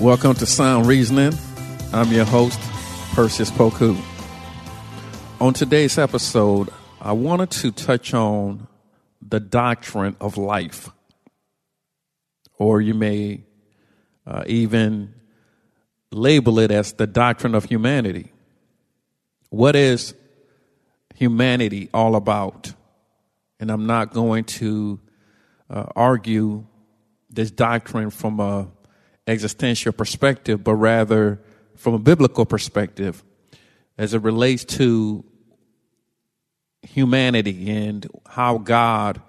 Welcome to Sound Reasoning. I'm your host, Perseus Poku. On today's episode, I wanted to touch on the doctrine of life, or you may uh, even label it as the doctrine of humanity. What is humanity all about? And I'm not going to uh, argue this doctrine from a existential perspective, but rather from a biblical perspective as it relates to humanity and how God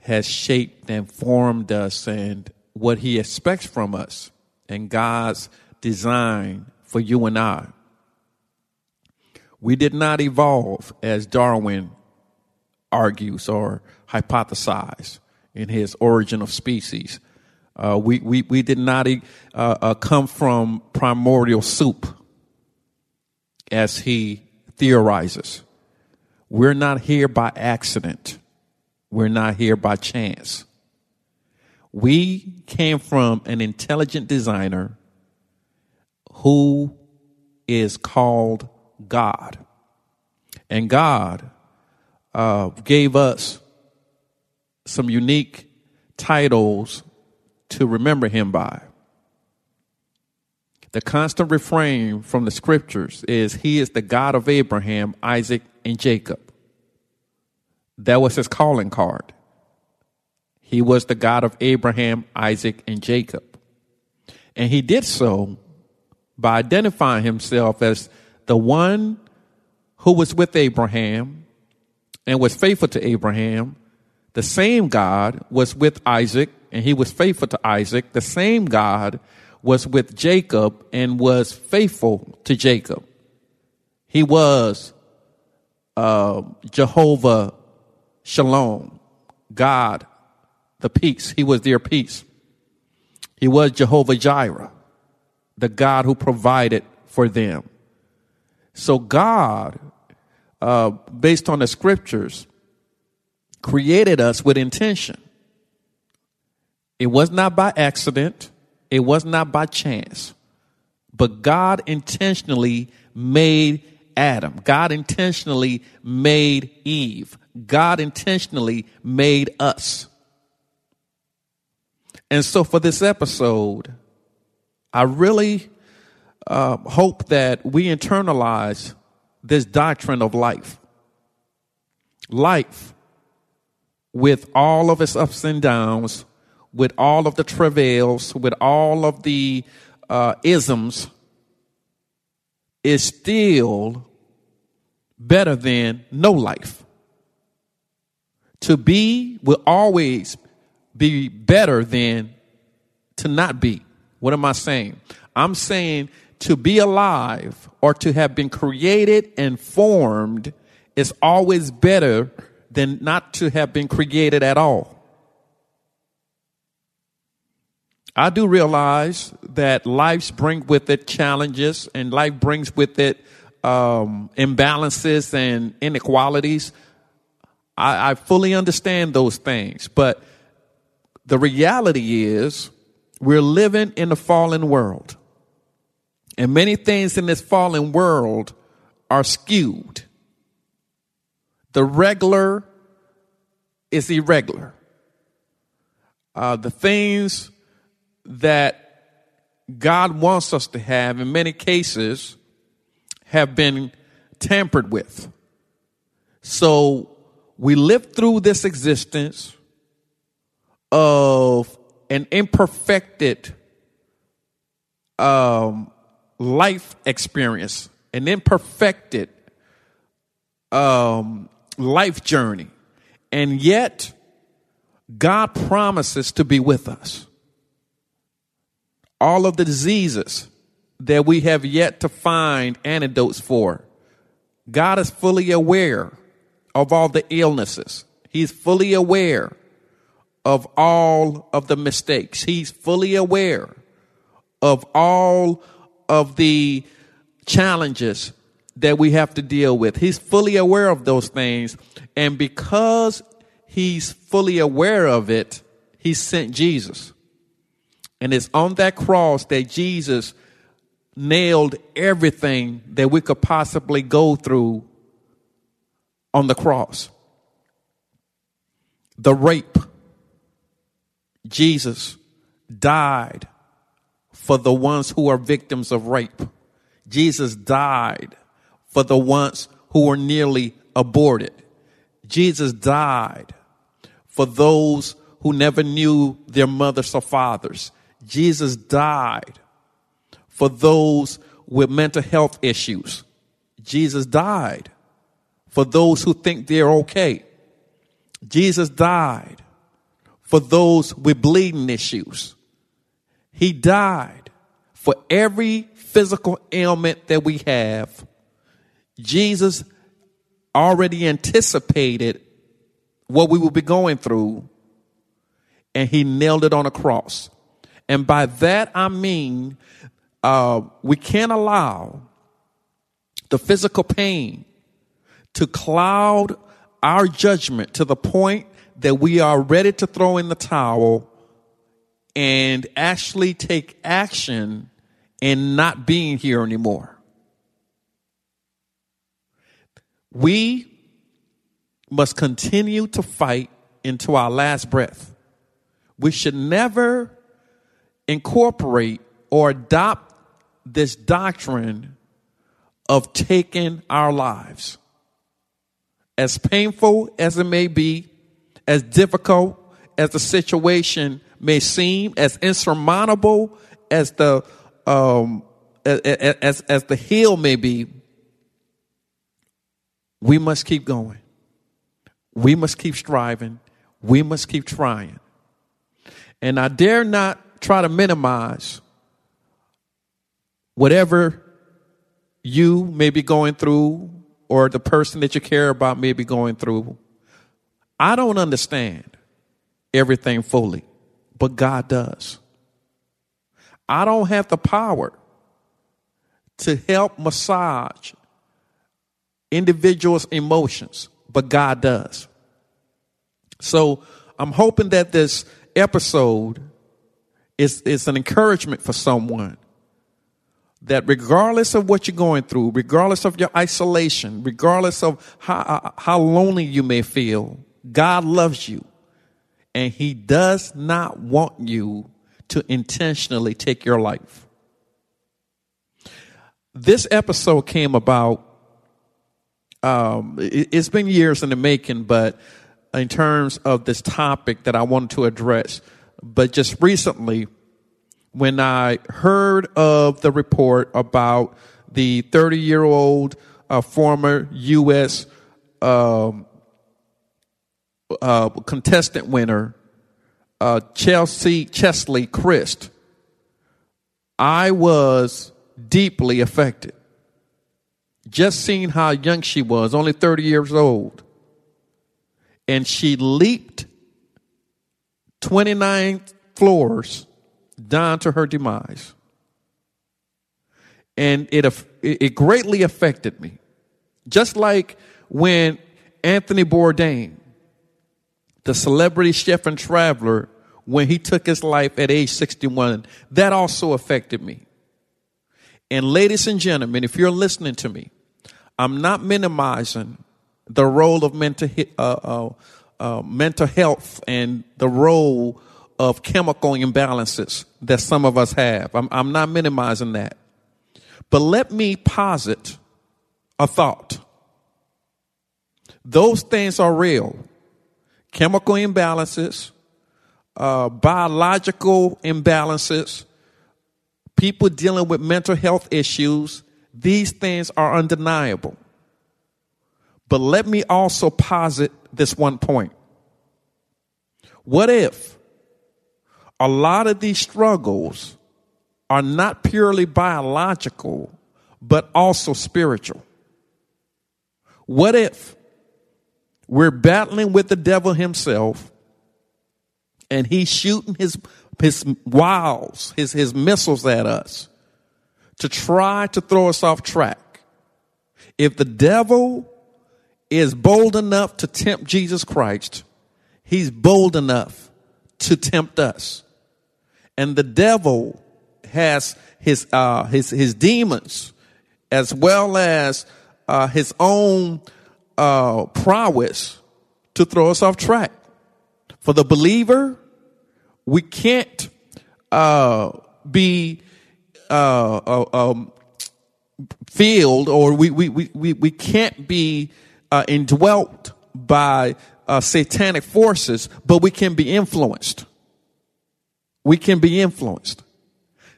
has shaped and formed us and what he expects from us and God's design for you and I. We did not evolve as Darwin argues or hypothesized in his Origin of Species. Uh, we, we, we did not uh, uh, come from primordial soup, as he theorizes. We're not here by accident. We're not here by chance. We came from an intelligent designer who is called God. And God uh, gave us some unique titles to remember him by. The constant refrain from the scriptures is He is the God of Abraham, Isaac, and Jacob. That was his calling card. He was the God of Abraham, Isaac, and Jacob. And he did so by identifying himself as the one who was with Abraham and was faithful to Abraham. The same God was with Isaac and he was faithful to Isaac. The same God was with Jacob and was faithful to Jacob. He was uh, Jehovah Shalom, God, the peace. He was their peace. He was Jehovah Jireh, the God who provided for them. So God, uh, based on the scriptures, created us with intention. It was not by accident. It was not by chance. But God intentionally made Adam. God intentionally made Eve. God intentionally made us. And so for this episode, I really uh, hope that we internalize this doctrine of life. Life, with all of its ups and downs, with all of the travails, with all of the uh, isms, is still better than no life. To be will always be better than to not be. What am I saying? I'm saying to be alive or to have been created and formed is always better than not to have been created at all. I do realize that life brings with it challenges and life brings with it um, imbalances and inequalities. I, I fully understand those things, but the reality is we're living in a fallen world. And many things in this fallen world are skewed. The regular is irregular. Uh, the things that God wants us to have, in many cases, have been tampered with. So we live through this existence of an imperfected um, life experience, an imperfected um, life journey. And yet, God promises to be with us all of the diseases that we have yet to find antidotes for. God is fully aware of all the illnesses. He's fully aware of all of the mistakes. He's fully aware of all of the challenges that we have to deal with. He's fully aware of those things. And because he's fully aware of it, he sent Jesus. And it's on that cross that Jesus nailed everything that we could possibly go through on the cross. The rape. Jesus died for the ones who are victims of rape. Jesus died for the ones who were nearly aborted. Jesus died for those who never knew their mothers or fathers. Jesus died for those with mental health issues. Jesus died for those who think they're okay. Jesus died for those with bleeding issues. He died for every physical ailment that we have. Jesus already anticipated what we would be going through and he nailed it on a cross. And by that I mean uh, we can't allow the physical pain to cloud our judgment to the point that we are ready to throw in the towel and actually take action in not being here anymore. We must continue to fight into our last breath. We should never incorporate or adopt this doctrine of taking our lives. As painful as it may be, as difficult as the situation may seem, as insurmountable as the um, as, as the hill may be, we must keep going. We must keep striving. We must keep trying. And I dare not try to minimize whatever you may be going through or the person that you care about may be going through. I don't understand everything fully, but God does. I don't have the power to help massage individuals' emotions, but God does. So I'm hoping that this episode is, is an encouragement for someone that regardless of what you're going through, regardless of your isolation, regardless of how, how lonely you may feel, God loves you and he does not want you to intentionally take your life. This episode came about, um, it, has been years in the making, but in terms of this topic that I wanted to address, but just recently, when I heard of the report about the 30 year old uh, former U.S. Um, uh, contestant winner, uh, Chelsea Cheslie Kryst, I was deeply affected. Just seeing how young she was, only 30 years old. And she leaped 29 floors down to her demise. And it, it greatly affected me. Just like when Anthony Bourdain, the celebrity chef and traveler, when he took his life at age 61, that also affected me. And ladies and gentlemen, if you're listening to me, I'm not minimizing the role of mental, uh, uh, uh, mental health and the role of chemical imbalances that some of us have. I'm, I'm not minimizing that. But let me posit a thought. Those things are real. Chemical imbalances, uh, biological imbalances, people dealing with mental health issues, these things are undeniable. But let me also posit this one point. What if a lot of these struggles are not purely biological, but also spiritual. What if we're battling with the devil himself and he's shooting his, his wiles, his, his missiles at us to try to throw us off track? If the devil is bold enough to tempt Jesus Christ, he's bold enough to tempt us. And the devil has his, uh, his, his demons as well as uh, his own uh, prowess to throw us off track. For the believer, we can't uh, be uh, uh, um, filled or we, we, we, we can't be uh, indwelt by uh, satanic forces, but we can be influenced. We can be influenced.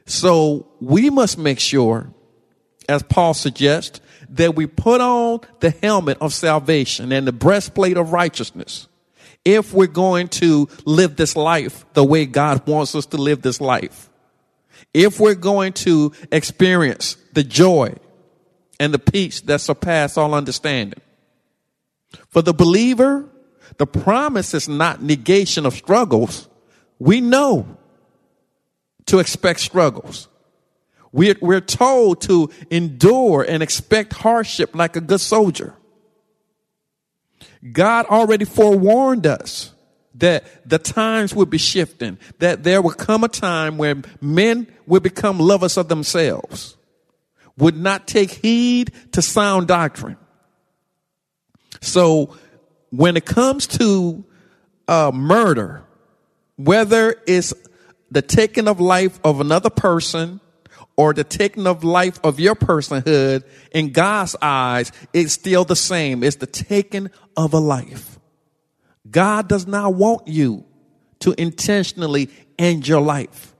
So we must make sure, as Paul suggests, that we put on the helmet of salvation and the breastplate of righteousness if we're going to live this life the way God wants us to live this life. If we're going to experience the joy and the peace that surpass all understanding. For the believer, the promise is not negation of struggles. We know to expect struggles. We're, we're told to endure and expect hardship like a good soldier. God already forewarned us that the times would be shifting, that there would come a time when men would become lovers of themselves, would not take heed to sound doctrine. So when it comes to uh, murder, whether it's the taking of life of another person or the taking of life of your personhood in God's eyes, it's still the same. It's the taking of a life. God does not want you to intentionally end your life.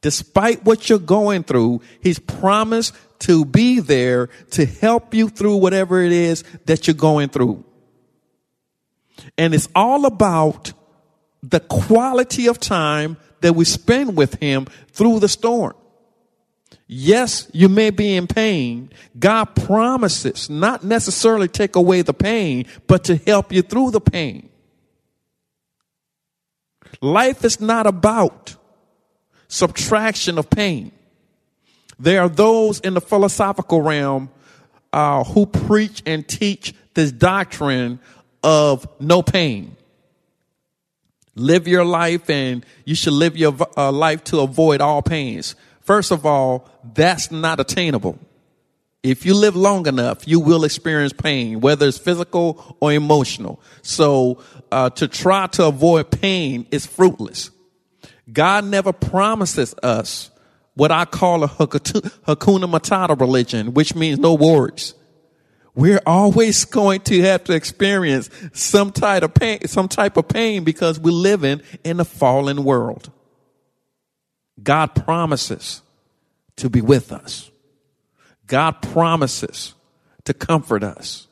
Despite what you're going through, He's promised to be there to help you through whatever it is that you're going through. And it's all about the quality of time that we spend with Him through the storm. Yes, you may be in pain. God promises not necessarily take away the pain, but to help you through the pain. Life is not about subtraction of pain. There are those in the philosophical realm uh, who preach and teach this doctrine of no pain. Live your life and you should live your uh, life to avoid all pains. First of all, that's not attainable. If you live long enough, you will experience pain, whether it's physical or emotional. So, uh, to try to avoid pain is fruitless. God never promises us what I call a Hakuna Matata religion, which means no worries we're always going to have to experience some type of pain, some type of pain because we're living in a fallen world. God promises to be with us. God promises to comfort us.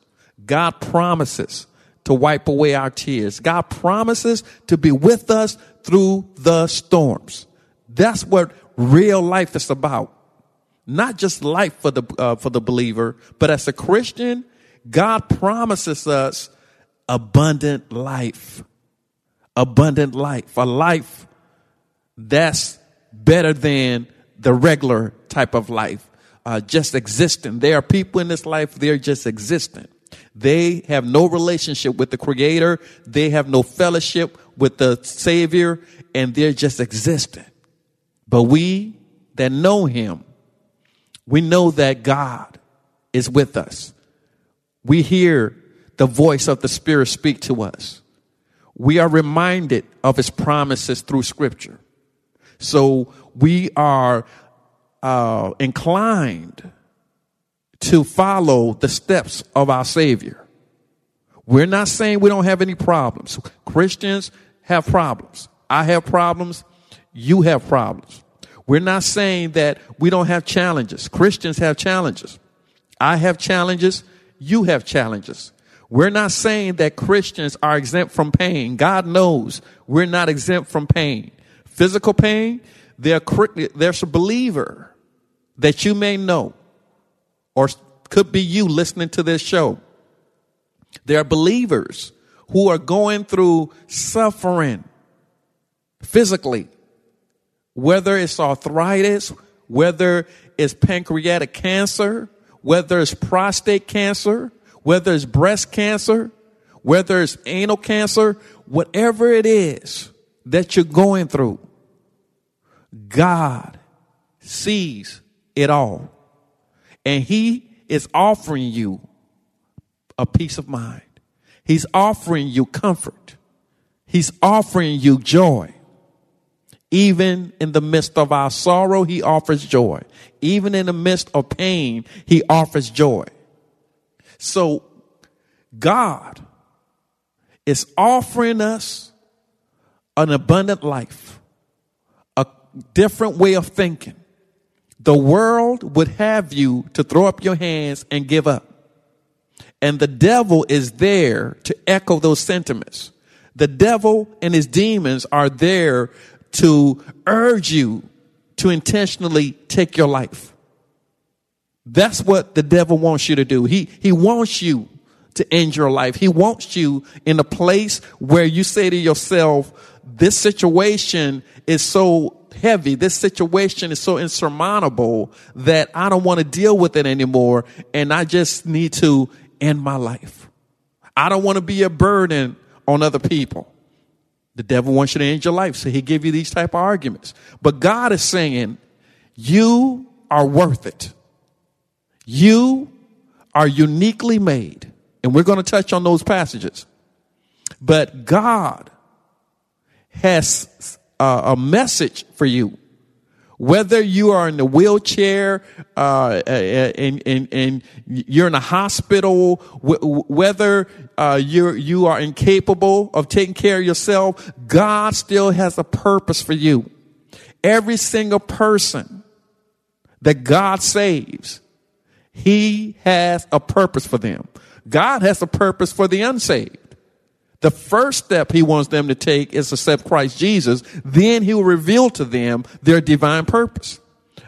God promises to wipe away our tears. God promises to be with us through the storms. That's what real life is about not just life for the uh, for the believer, but as a Christian, God promises us abundant life. Abundant life, a life that's better than the regular type of life, uh, just existing. There are people in this life, they're just existing. They have no relationship with the Creator, they have no fellowship with the Savior, and they're just existing. But we that know Him, we know that God is with us. We hear the voice of the Spirit speak to us. We are reminded of His promises through Scripture. So we are uh, inclined to follow the steps of our Savior. We're not saying we don't have any problems. Christians have problems. I have problems. You have problems. We're not saying that we don't have challenges. Christians have challenges. I have challenges. You have challenges. We're not saying that Christians are exempt from pain. God knows we're not exempt from pain. Physical pain, there, there's a believer that you may know, or could be you listening to this show. There are believers who are going through suffering physically, whether it's arthritis, whether it's pancreatic cancer, whether it's prostate cancer, whether it's breast cancer, whether it's anal cancer, whatever it is that you're going through, God sees it all. And He is offering you a peace of mind. He's offering you comfort. He's offering you joy. Even in the midst of our sorrow, He offers joy. Even in the midst of pain, He offers joy. So God is offering us an abundant life, a different way of thinking. The world would have you to throw up your hands and give up. And the devil is there to echo those sentiments. The devil and his demons are there to urge you to intentionally take your life. That's what the devil wants you to do. He, he wants you to end your life. He wants you in a place where you say to yourself, this situation is so heavy. This situation is so insurmountable that I don't want to deal with it anymore. And I just need to end my life. I don't want to be a burden on other people. The devil wants you to end your life. So he give you these type of arguments. But God is saying, you are worth it. You are uniquely made. And we're going to touch on those passages. But God has uh, a message for you. Whether you are in the wheelchair, uh, and, and, and you're in a hospital, whether uh, you're, you are incapable of taking care of yourself, God still has a purpose for you. Every single person that God saves, He has a purpose for them. God has a purpose for the unsaved. The first step he wants them to take is accept Christ Jesus. Then he will reveal to them their divine purpose.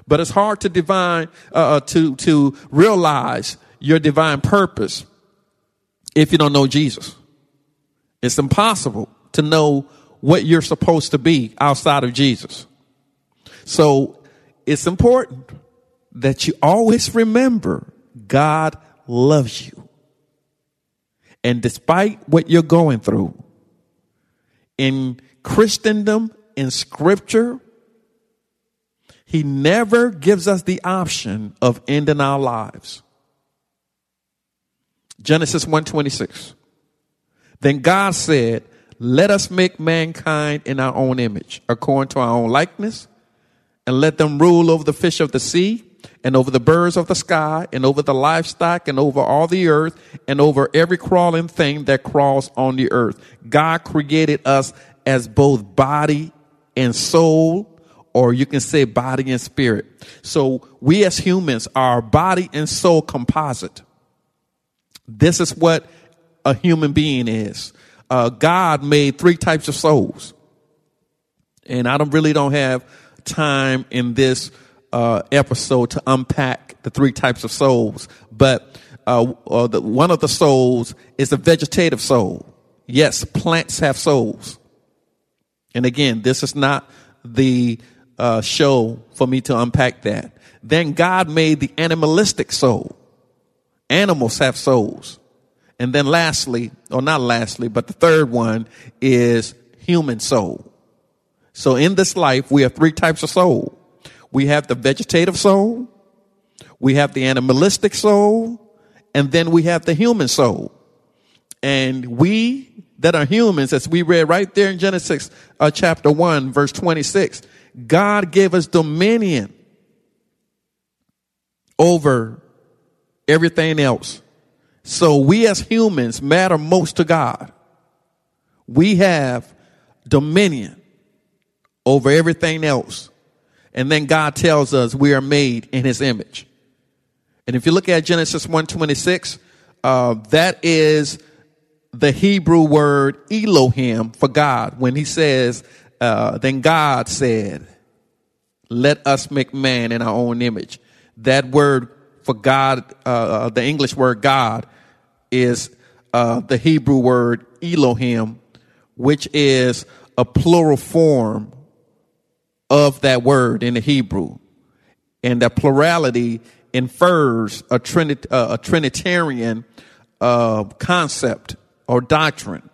But it's hard to divine, uh, uh, to, to realize your divine purpose if you don't know Jesus. It's impossible to know what you're supposed to be outside of Jesus. So it's important that you always remember God loves you. And despite what you're going through, in Christendom, in scripture, he never gives us the option of ending our lives. Genesis 126. Then God said, let us make mankind in our own image, according to our own likeness, and let them rule over the fish of the sea and over the birds of the sky and over the livestock and over all the earth and over every crawling thing that crawls on the earth. God created us as both body and soul, or you can say body and spirit. So we as humans are body and soul composite. This is what a human being is. Uh, God made three types of souls. And I don't really don't have time in this uh, episode to unpack the three types of souls, but uh, uh, the, one of the souls is the vegetative soul. Yes, plants have souls. And again, this is not the uh, show for me to unpack that. Then God made the animalistic soul. Animals have souls. And then lastly, or not lastly, but the third one is human soul. So in this life, we have three types of soul. We have the vegetative soul, we have the animalistic soul, and then we have the human soul. And we that are humans, as we read right there in Genesis uh, chapter 1, verse 26, God gave us dominion over everything else. So we as humans matter most to God. We have dominion over everything else. And then God tells us we are made in his image. And if you look at Genesis 126, uh, that is the Hebrew word Elohim for God. When he says, uh, then God said, Let us make man in our own image. That word for God, uh, uh, the English word God, is uh, the Hebrew word Elohim, which is a plural form of that word in the Hebrew. And the plurality infers a, uh, a Trinitarian uh, concept or doctrine,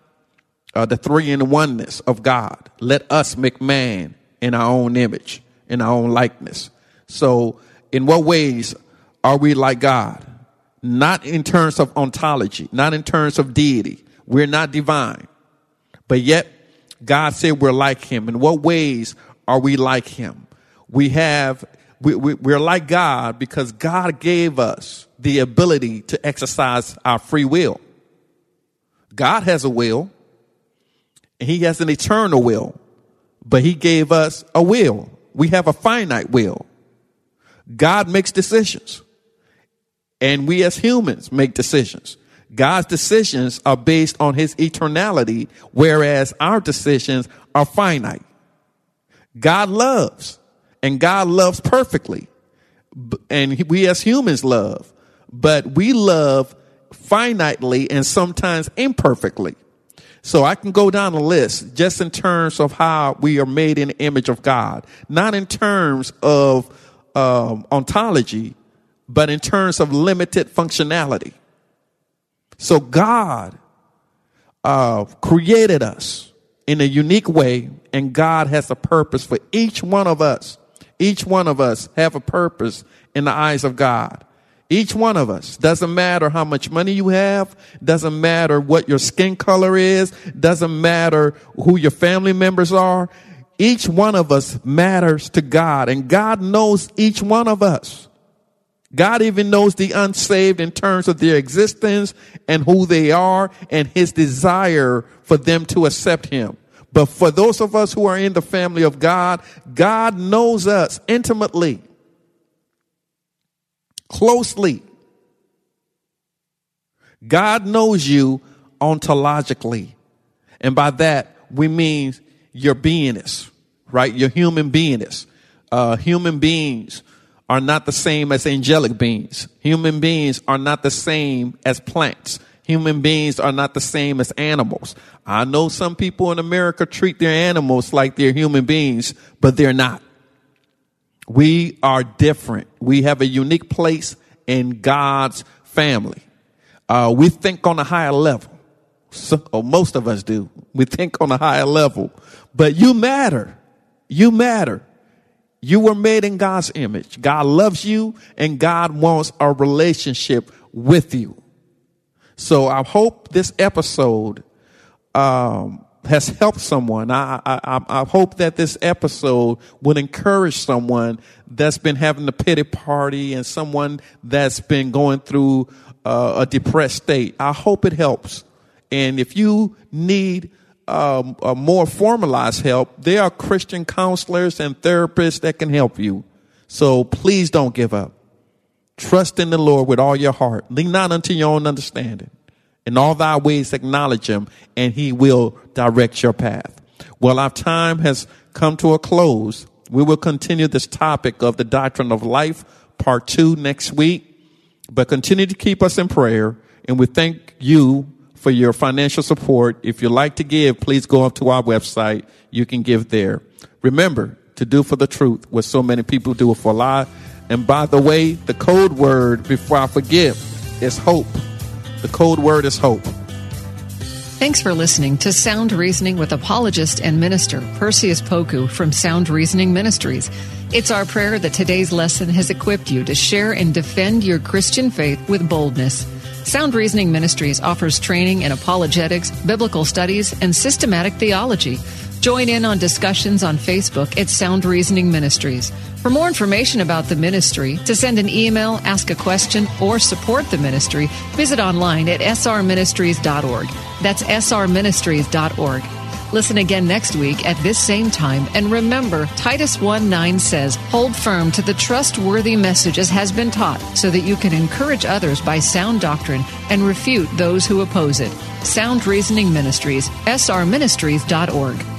uh, the three in oneness of God. Let us make man in our own image, in our own likeness. So, in what ways are we like God? Not in terms of ontology, not in terms of deity. We're not divine. But yet, God said we're like Him. In what ways are we like Him? We have, we, we, we're like God because God gave us the ability to exercise our free will. God has a will, and He has an eternal will, but He gave us a will. We have a finite will. God makes decisions. And we as humans make decisions. God's decisions are based on his eternality, whereas our decisions are finite. God loves, and God loves perfectly. And we as humans love, but we love finitely and sometimes imperfectly. So I can go down the list just in terms of how we are made in the image of God, not in terms of um, ontology, but in terms of limited functionality. So God uh, created us in a unique way, and God has a purpose for each one of us. Each one of us have a purpose in the eyes of God. Each one of us. Doesn't matter how much money you have. Doesn't matter what your skin color is. Doesn't matter who your family members are. Each one of us matters to God and God knows each one of us. God even knows the unsaved in terms of their existence and who they are and his desire for them to accept him. But for those of us who are in the family of God, God knows us intimately, closely. God knows you ontologically. And by that, we mean your beingness, right? Your human beingness. Uh, human beings are not the same as angelic beings. Human beings are not the same as plants. Human beings are not the same as animals. I know some people in America treat their animals like they're human beings, but they're not. We are different. We have a unique place in God's family. Uh, we think on a higher level. So, or most of us do. We think on a higher level. But you matter. You matter. You were made in God's image. God loves you and God wants a relationship with you. So I hope this episode um, has helped someone. I, I, I hope that this episode would encourage someone that's been having a pity party and someone that's been going through uh, a depressed state. I hope it helps. And if you need Um, a more formalized help, there are Christian counselors and therapists that can help you. So please don't give up. Trust in the Lord with all your heart. Lean not unto your own understanding. In all thy ways acknowledge him and he will direct your path. Well, our time has come to a close. We will continue this topic of the doctrine of life, part two next week, but continue to keep us in prayer. And we thank you for your financial support. If you'd like to give, please go up to our website. You can give there. Remember to do for the truth what so many people do for a lie. And by the way, the code word before I forget is hope. The code word is hope. Thanks for listening to Sound Reasoning with apologist and minister Perseus Poku from Sound Reasoning Ministries. It's our prayer that today's lesson has equipped you to share and defend your Christian faith with boldness. Sound Reasoning Ministries offers training in apologetics, biblical studies, and systematic theology. Join in on discussions on Facebook at Sound Reasoning Ministries. For more information about the ministry, to send an email, ask a question, or support the ministry, visit online at srministries.org. That's srministries.org. Listen again next week at this same time. And remember, Titus 1 9 says, Hold firm to the trustworthy message as has been taught, so that you can encourage others by sound doctrine and refute those who oppose it. Sound Reasoning Ministries, srministries.org.